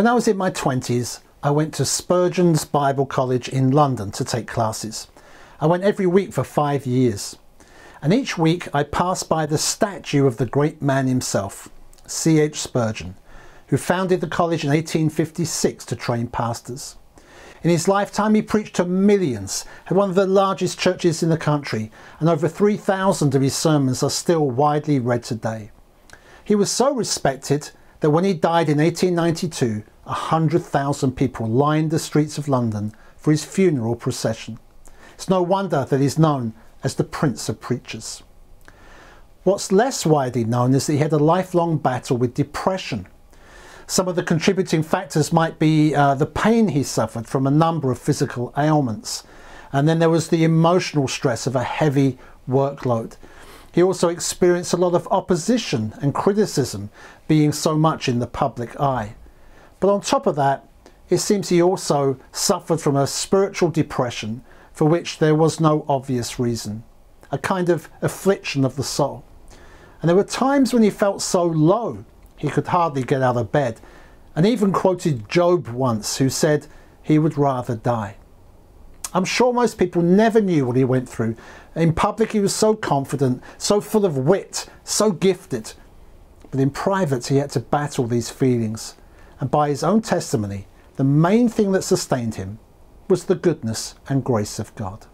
When I was in my 20s, I went to Spurgeon's Bible College in London to take classes. I went every week for five years. And each week I passed by the statue of the great man himself, C.H. Spurgeon, who founded the college in 1856 to train pastors. In his lifetime, he preached to millions, had one of the largest churches in the country, and over 3,000 of his sermons are still widely read today. He was so respected that when he died in 1892, 100,000 people lined the streets of London for his funeral procession. It's no wonder that he's known as the Prince of Preachers. What's less widely known is that he had a lifelong battle with depression some of the contributing factors might be uh, the pain he suffered from a number of physical ailments. And then there was the emotional stress of a heavy workload. He also experienced a lot of opposition and criticism, being so much in the public eye. But on top of that, it seems he also suffered from a spiritual depression for which there was no obvious reason, a kind of affliction of the soul. And there were times when he felt so low he could hardly get out of bed, and even quoted Job once, who said he would rather die. I'm sure most people never knew what he went through. In public, he was so confident, so full of wit, so gifted. But in private, he had to battle these feelings. And by his own testimony, the main thing that sustained him was the goodness and grace of God.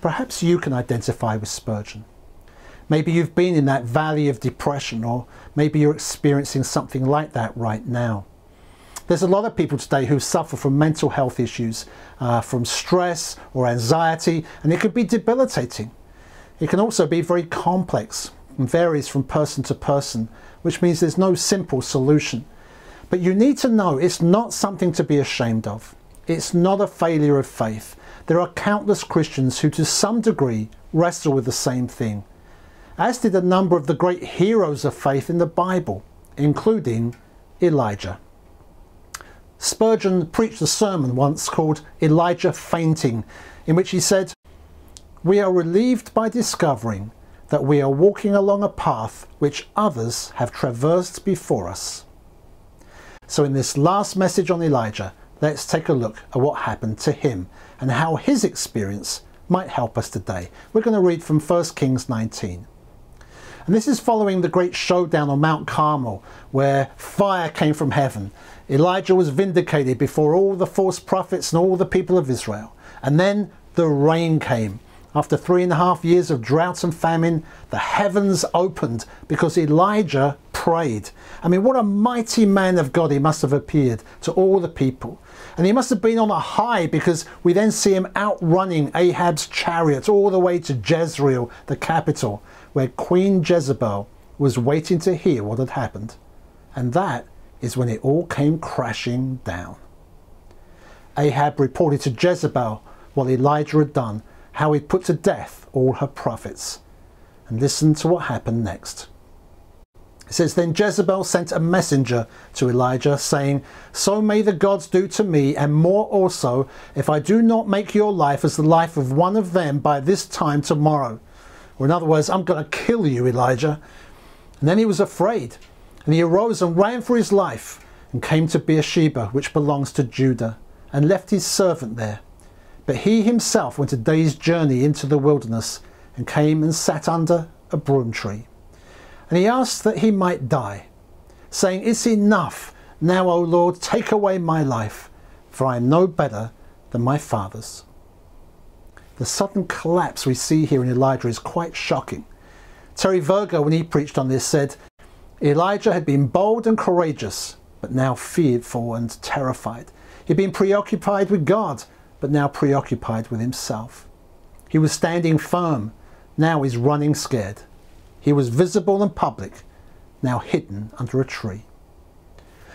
Perhaps you can identify with Spurgeon. Maybe you've been in that valley of depression, or maybe you're experiencing something like that right now. There's a lot of people today who suffer from mental health issues, uh, from stress or anxiety, and it can be debilitating. It can also be very complex and varies from person to person, which means there's no simple solution. But you need to know it's not something to be ashamed of. It's not a failure of faith. There are countless Christians who, to some degree, wrestle with the same thing as did a number of the great heroes of faith in the Bible, including Elijah. Spurgeon preached a sermon once called Elijah Fainting, in which he said, We are relieved by discovering that we are walking along a path which others have traversed before us. So, in this last message on Elijah, let's take a look at what happened to him and how his experience might help us today. We're going to read from 1 Kings 19. And this is following the great showdown on Mount Carmel, where fire came from heaven. Elijah was vindicated before all the false prophets and all the people of Israel. And then the rain came. After three and a half years of drought and famine, the heavens opened because Elijah prayed. I mean, what a mighty man of God he must have appeared to all the people. And he must have been on a high because we then see him outrunning Ahab's chariot all the way to Jezreel, the capital where Queen Jezebel was waiting to hear what had happened. And that is when it all came crashing down. Ahab reported to Jezebel what Elijah had done, how he'd put to death all her prophets. And listen to what happened next. It says, Then Jezebel sent a messenger to Elijah, saying, So may the gods do to me, and more also, if I do not make your life as the life of one of them by this time tomorrow. Or in other words, I'm going to kill you, Elijah. And then he was afraid, and he arose and ran for his life, and came to Beersheba, which belongs to Judah, and left his servant there. But he himself went a day's journey into the wilderness, and came and sat under a broom tree. And he asked that he might die, saying, It's enough. Now, O Lord, take away my life, for I am no better than my father's. The sudden collapse we see here in Elijah is quite shocking. Terry Virgo, when he preached on this, said Elijah had been bold and courageous, but now fearful and terrified. He'd been preoccupied with God, but now preoccupied with himself. He was standing firm, now he's running scared. He was visible and public, now hidden under a tree.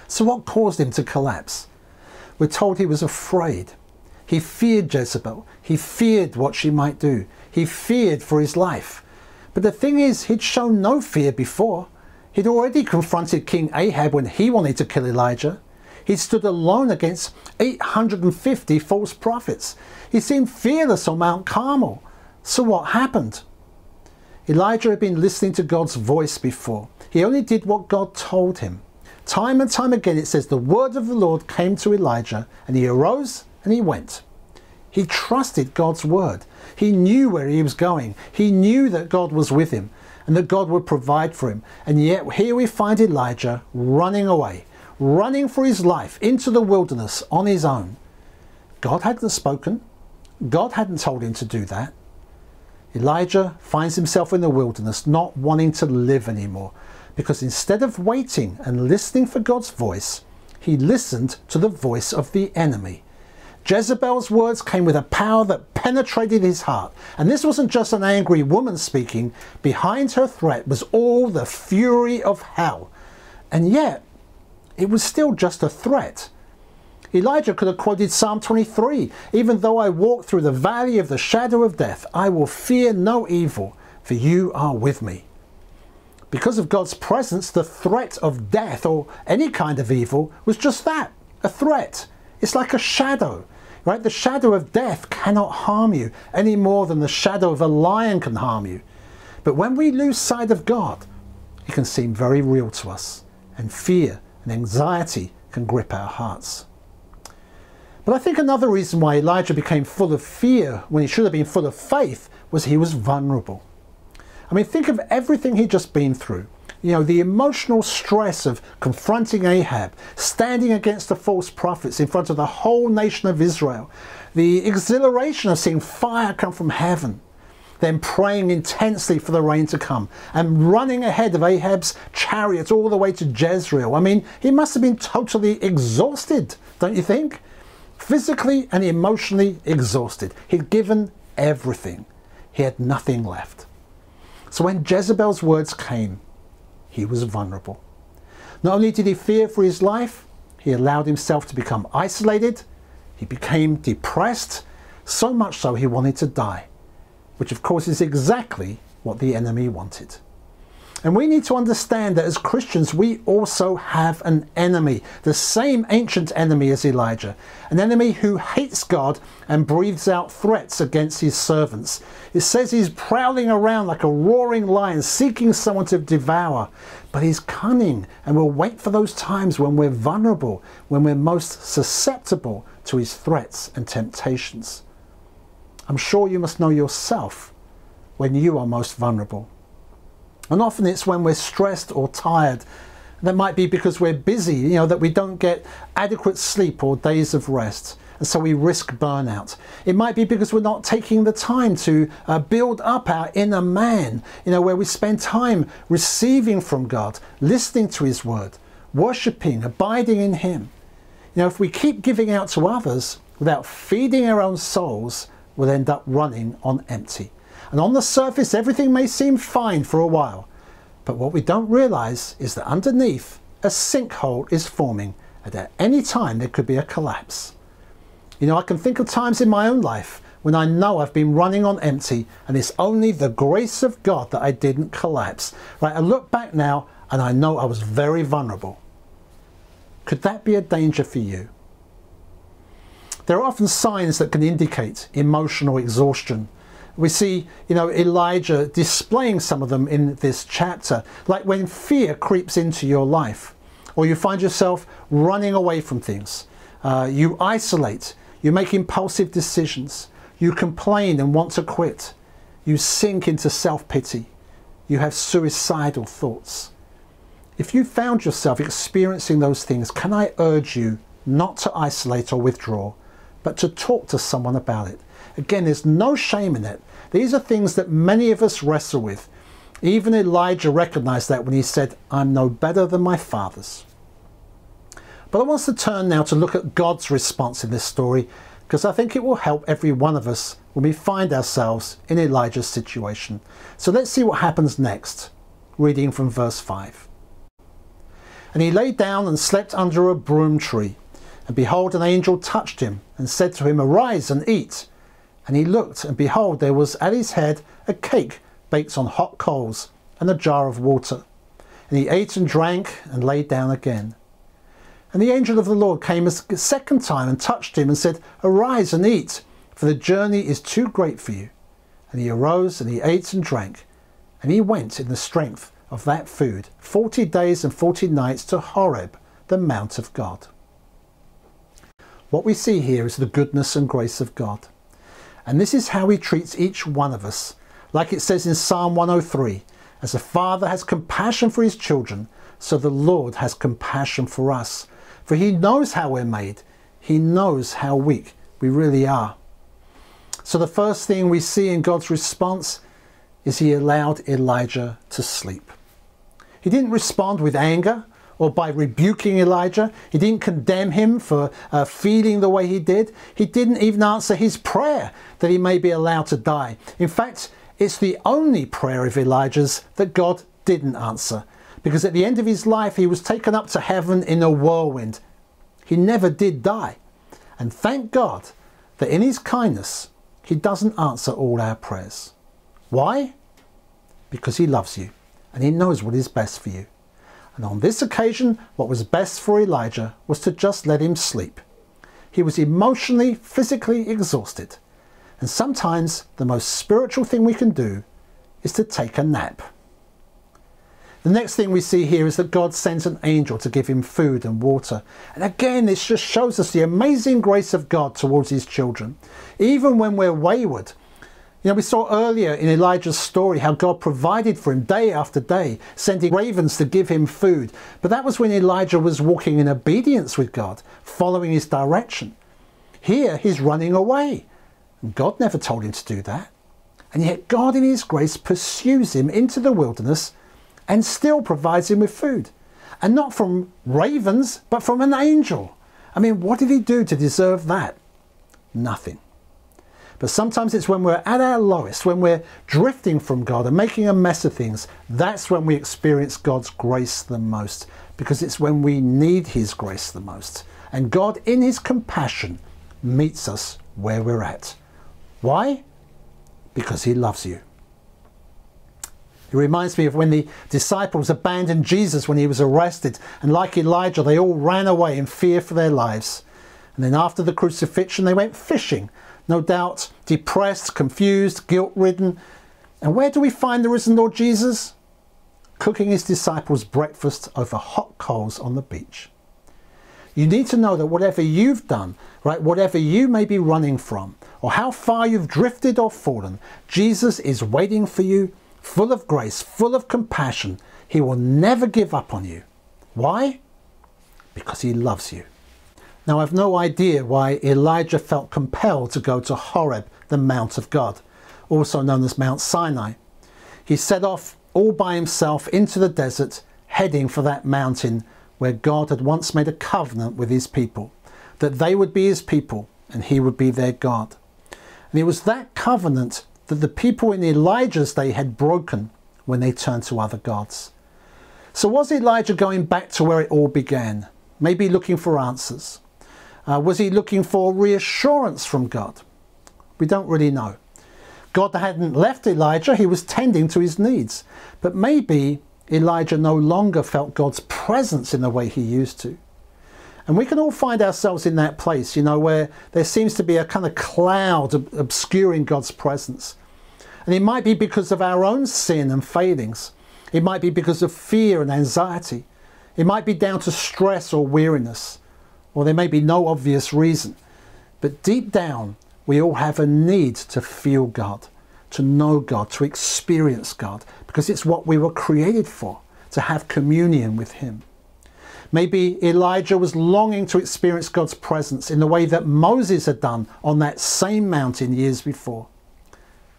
So, what caused him to collapse? We're told he was afraid. He feared Jezebel. He feared what she might do. He feared for his life. But the thing is, he'd shown no fear before. He'd already confronted King Ahab when he wanted to kill Elijah. He stood alone against 850 false prophets. He seemed fearless on Mount Carmel. So what happened? Elijah had been listening to God's voice before. He only did what God told him. Time and time again it says the word of the Lord came to Elijah and he arose and he went. He trusted God's word. He knew where he was going. He knew that God was with him and that God would provide for him. And yet here we find Elijah running away, running for his life into the wilderness on his own. God hadn't spoken. God hadn't told him to do that. Elijah finds himself in the wilderness not wanting to live anymore because instead of waiting and listening for God's voice, he listened to the voice of the enemy. Jezebel's words came with a power that penetrated his heart. And this wasn't just an angry woman speaking, behind her threat was all the fury of hell. And yet, it was still just a threat. Elijah could have quoted Psalm 23 Even though I walk through the valley of the shadow of death, I will fear no evil, for you are with me. Because of God's presence, the threat of death or any kind of evil was just that a threat. It's like a shadow, right? The shadow of death cannot harm you any more than the shadow of a lion can harm you. But when we lose sight of God, it can seem very real to us, and fear and anxiety can grip our hearts. But I think another reason why Elijah became full of fear when he should have been full of faith was he was vulnerable. I mean, think of everything he'd just been through. You know, the emotional stress of confronting Ahab, standing against the false prophets in front of the whole nation of Israel, the exhilaration of seeing fire come from heaven, then praying intensely for the rain to come, and running ahead of Ahab's chariot all the way to Jezreel. I mean, he must have been totally exhausted, don't you think? physically and emotionally exhausted. He'd given everything, he had nothing left. So when Jezebel's words came, he was vulnerable. Not only did he fear for his life, he allowed himself to become isolated, he became depressed, so much so he wanted to die, which of course is exactly what the enemy wanted. And we need to understand that as Christians, we also have an enemy, the same ancient enemy as Elijah, an enemy who hates God and breathes out threats against his servants. It says he's prowling around like a roaring lion, seeking someone to devour. But he's cunning and will wait for those times when we're vulnerable, when we're most susceptible to his threats and temptations. I'm sure you must know yourself when you are most vulnerable. And often it's when we're stressed or tired. That might be because we're busy, you know, that we don't get adequate sleep or days of rest. And so we risk burnout. It might be because we're not taking the time to uh, build up our inner man, you know, where we spend time receiving from God, listening to His word, worshipping, abiding in Him. You know, if we keep giving out to others without feeding our own souls, we'll end up running on empty. And on the surface, everything may seem fine for a while. But what we don't realize is that underneath, a sinkhole is forming, and at any time there could be a collapse. You know, I can think of times in my own life when I know I've been running on empty and it's only the grace of God that I didn't collapse. Right, I look back now and I know I was very vulnerable. Could that be a danger for you? There are often signs that can indicate emotional exhaustion we see, you know, Elijah displaying some of them in this chapter, like when fear creeps into your life, or you find yourself running away from things. Uh, you isolate, you make impulsive decisions, you complain and want to quit, you sink into self pity, you have suicidal thoughts. If you found yourself experiencing those things, can I urge you not to isolate or withdraw, but to talk to someone about it? Again, there's no shame in it. These are things that many of us wrestle with. Even Elijah recognized that when he said, I'm no better than my fathers. But I want us to turn now to look at God's response in this story because I think it will help every one of us when we find ourselves in Elijah's situation. So let's see what happens next, reading from verse 5. And he lay down and slept under a broom tree. And behold, an angel touched him and said to him, Arise and eat. And he looked, and behold, there was at his head a cake baked on hot coals, and a jar of water. And he ate and drank, and lay down again. And the angel of the Lord came a second time and touched him, and said, Arise and eat, for the journey is too great for you. And he arose, and he ate and drank, and he went in the strength of that food 40 days and 40 nights to Horeb, the Mount of God. What we see here is the goodness and grace of God. And this is how he treats each one of us. Like it says in Psalm 103 As a father has compassion for his children, so the Lord has compassion for us. For he knows how we're made, he knows how weak we really are. So the first thing we see in God's response is he allowed Elijah to sleep. He didn't respond with anger or by rebuking Elijah. He didn't condemn him for uh, feeling the way he did. He didn't even answer his prayer that he may be allowed to die. In fact, it's the only prayer of Elijah's that God didn't answer. Because at the end of his life, he was taken up to heaven in a whirlwind. He never did die. And thank God that in his kindness, he doesn't answer all our prayers. Why? Because he loves you and he knows what is best for you. And on this occasion, what was best for Elijah was to just let him sleep. He was emotionally, physically exhausted. And sometimes the most spiritual thing we can do is to take a nap. The next thing we see here is that God sends an angel to give him food and water. And again, this just shows us the amazing grace of God towards his children. Even when we're wayward, you know, we saw earlier in Elijah's story how God provided for him day after day, sending ravens to give him food. But that was when Elijah was walking in obedience with God, following his direction. Here, he's running away. And God never told him to do that. And yet, God, in his grace, pursues him into the wilderness and still provides him with food. And not from ravens, but from an angel. I mean, what did he do to deserve that? Nothing. But sometimes it's when we're at our lowest, when we're drifting from God and making a mess of things, that's when we experience God's grace the most, because it's when we need His grace the most. And God, in His compassion, meets us where we're at. Why? Because He loves you. It reminds me of when the disciples abandoned Jesus when he was arrested, and like Elijah, they all ran away in fear for their lives. And then after the crucifixion, they went fishing no doubt depressed, confused, guilt ridden. And where do we find the risen Lord Jesus? Cooking his disciples breakfast over hot coals on the beach. You need to know that whatever you've done, right, whatever you may be running from, or how far you've drifted or fallen, Jesus is waiting for you, full of grace, full of compassion. He will never give up on you. Why? Because he loves you. Now, I've no idea why Elijah felt compelled to go to Horeb, the Mount of God, also known as Mount Sinai. He set off all by himself into the desert, heading for that mountain where God had once made a covenant with his people, that they would be his people and he would be their God. And it was that covenant that the people in Elijah's day had broken when they turned to other gods. So, was Elijah going back to where it all began? Maybe looking for answers? Uh, was he looking for reassurance from God? We don't really know. God hadn't left Elijah, he was tending to his needs. But maybe Elijah no longer felt God's presence in the way he used to. And we can all find ourselves in that place, you know, where there seems to be a kind of cloud obscuring God's presence. And it might be because of our own sin and failings. It might be because of fear and anxiety. It might be down to stress or weariness or there may be no obvious reason. But deep down, we all have a need to feel God, to know God, to experience God, because it's what we were created for, to have communion with Him. Maybe Elijah was longing to experience God's presence in the way that Moses had done on that same mountain years before.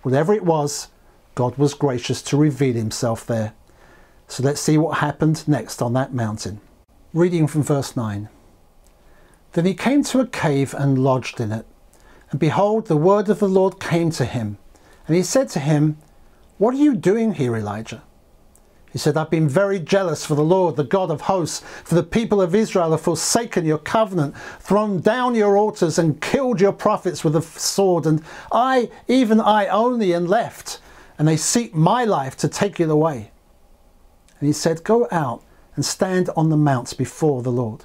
Whatever it was, God was gracious to reveal Himself there. So let's see what happened next on that mountain. Reading from verse 9. Then he came to a cave and lodged in it. And behold, the word of the Lord came to him. And he said to him, What are you doing here, Elijah? He said, I've been very jealous for the Lord, the God of hosts, for the people of Israel have forsaken your covenant, thrown down your altars, and killed your prophets with a sword. And I, even I only, am left, and they seek my life to take it away. And he said, Go out and stand on the mounts before the Lord.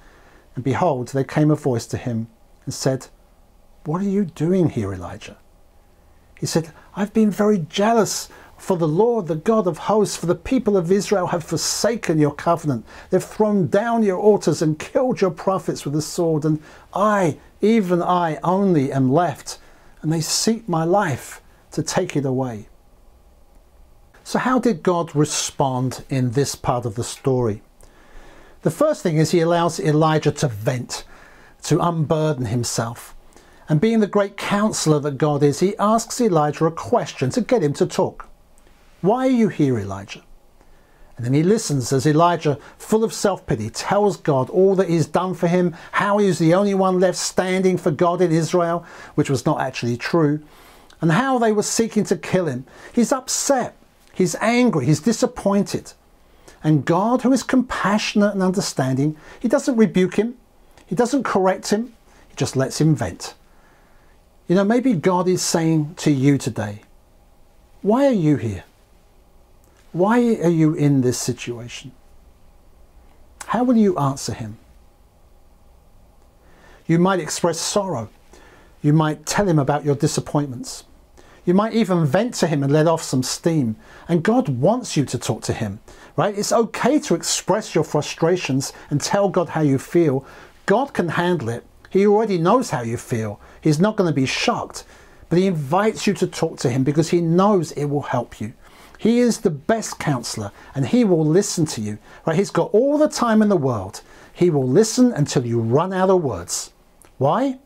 And behold, there came a voice to him and said, What are you doing here, Elijah? He said, I've been very jealous for the Lord, the God of hosts, for the people of Israel have forsaken your covenant. They've thrown down your altars and killed your prophets with the sword. And I, even I only, am left, and they seek my life to take it away. So, how did God respond in this part of the story? The first thing is he allows Elijah to vent, to unburden himself. And being the great counselor that God is, he asks Elijah a question to get him to talk. Why are you here, Elijah? And then he listens as Elijah, full of self pity, tells God all that he's done for him, how he's the only one left standing for God in Israel, which was not actually true, and how they were seeking to kill him. He's upset, he's angry, he's disappointed. And God, who is compassionate and understanding, he doesn't rebuke him, he doesn't correct him, he just lets him vent. You know, maybe God is saying to you today, Why are you here? Why are you in this situation? How will you answer him? You might express sorrow. You might tell him about your disappointments. You might even vent to him and let off some steam. And God wants you to talk to him, right? It's okay to express your frustrations and tell God how you feel. God can handle it. He already knows how you feel. He's not going to be shocked. But he invites you to talk to him because he knows it will help you. He is the best counselor and he will listen to you. Right? He's got all the time in the world. He will listen until you run out of words. Why?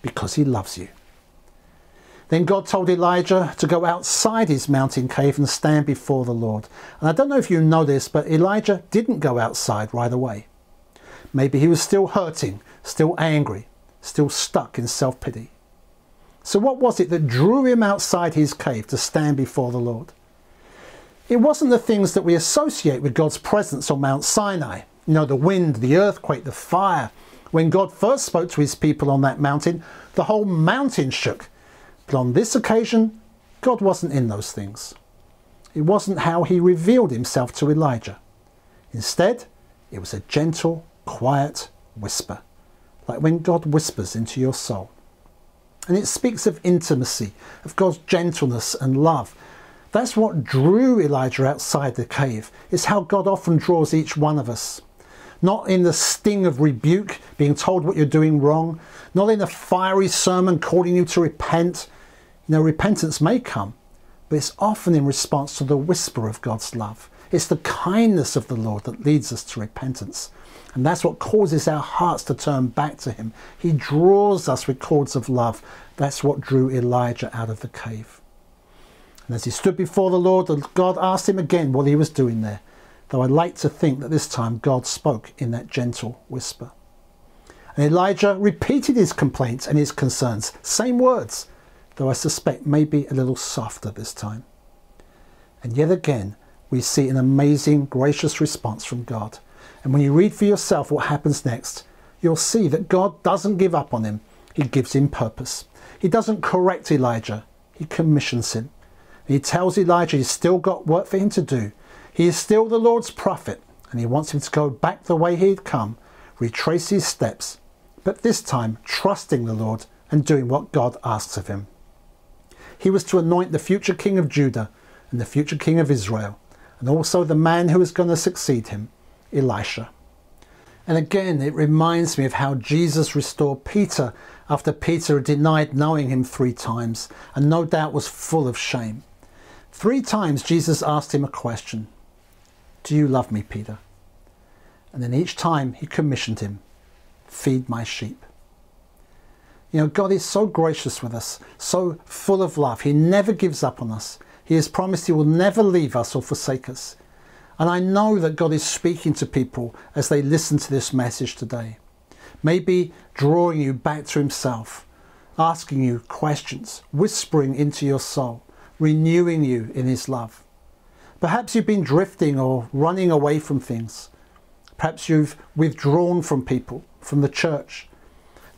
Because he loves you. Then God told Elijah to go outside his mountain cave and stand before the Lord. And I don't know if you know this, but Elijah didn't go outside right away. Maybe he was still hurting, still angry, still stuck in self pity. So, what was it that drew him outside his cave to stand before the Lord? It wasn't the things that we associate with God's presence on Mount Sinai. You know, the wind, the earthquake, the fire. When God first spoke to his people on that mountain, the whole mountain shook. But on this occasion, God wasn't in those things. It wasn't how he revealed himself to Elijah. Instead, it was a gentle, quiet whisper, like when God whispers into your soul. And it speaks of intimacy, of God's gentleness and love, that's what drew Elijah outside the cave. It's how God often draws each one of us. Not in the sting of rebuke, being told what you're doing wrong, not in a fiery sermon calling you to repent. Know, repentance may come, but it's often in response to the whisper of God's love. It's the kindness of the Lord that leads us to repentance. And that's what causes our hearts to turn back to Him. He draws us with cords of love. That's what drew Elijah out of the cave. And as he stood before the Lord, God asked him again what he was doing there, though I like to think that this time God spoke in that gentle whisper. And Elijah repeated his complaints and his concerns, same words, though I suspect maybe a little softer this time. And yet again, we see an amazing, gracious response from God. And when you read for yourself what happens next, you'll see that God doesn't give up on him, he gives him purpose. He doesn't correct Elijah, he commissions him. He tells Elijah he's still got work for him to do. He is still the Lord's prophet, and he wants him to go back the way he had come, retrace his steps, but this time trusting the Lord and doing what God asks of him. He was to anoint the future king of Judah and the future king of Israel, and also the man who was going to succeed him, Elisha. And again, it reminds me of how Jesus restored Peter after Peter had denied knowing him three times and no doubt was full of shame. Three times Jesus asked him a question Do you love me, Peter? And then each time he commissioned him Feed my sheep. You know, God is so gracious with us, so full of love. He never gives up on us. He has promised He will never leave us or forsake us. And I know that God is speaking to people as they listen to this message today. Maybe drawing you back to Himself, asking you questions, whispering into your soul renewing you in His love. Perhaps you've been drifting or running away from things. Perhaps you've withdrawn from people, from the church.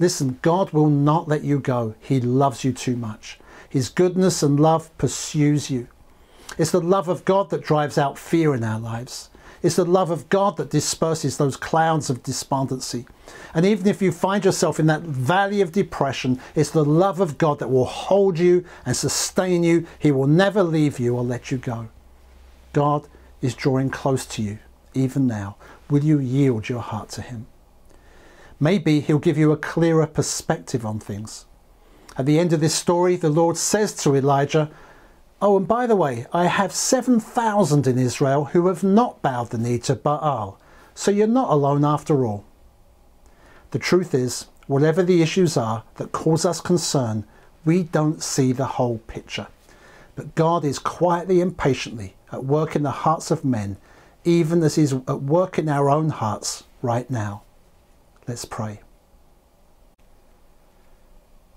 Listen, God will not let you go. He loves you too much. His goodness and love pursues you. It's the love of God that drives out fear in our lives. It's the love of God that disperses those clouds of despondency. And even if you find yourself in that valley of depression, it's the love of God that will hold you and sustain you. He will never leave you or let you go. God is drawing close to you, even now. Will you yield your heart to Him? Maybe He'll give you a clearer perspective on things. At the end of this story, the Lord says to Elijah, Oh, and by the way, I have 7,000 in Israel who have not bowed the knee to Baal, so you're not alone after all. The truth is, whatever the issues are that cause us concern, we don't see the whole picture. But God is quietly and patiently at work in the hearts of men, even as He's at work in our own hearts right now. Let's pray.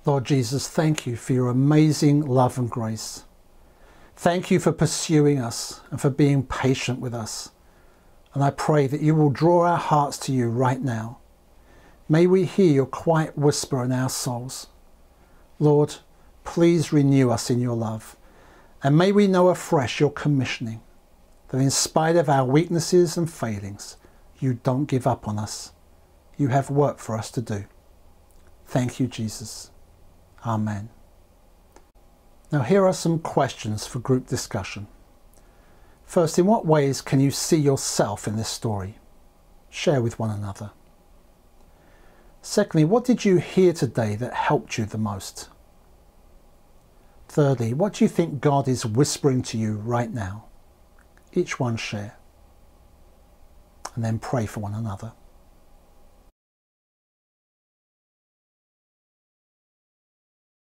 Lord Jesus, thank you for your amazing love and grace. Thank you for pursuing us and for being patient with us. And I pray that you will draw our hearts to you right now. May we hear your quiet whisper in our souls. Lord, please renew us in your love. And may we know afresh your commissioning, that in spite of our weaknesses and failings, you don't give up on us. You have work for us to do. Thank you, Jesus. Amen. Now, here are some questions for group discussion. First, in what ways can you see yourself in this story? Share with one another. Secondly, what did you hear today that helped you the most? Thirdly, what do you think God is whispering to you right now? Each one share. And then pray for one another.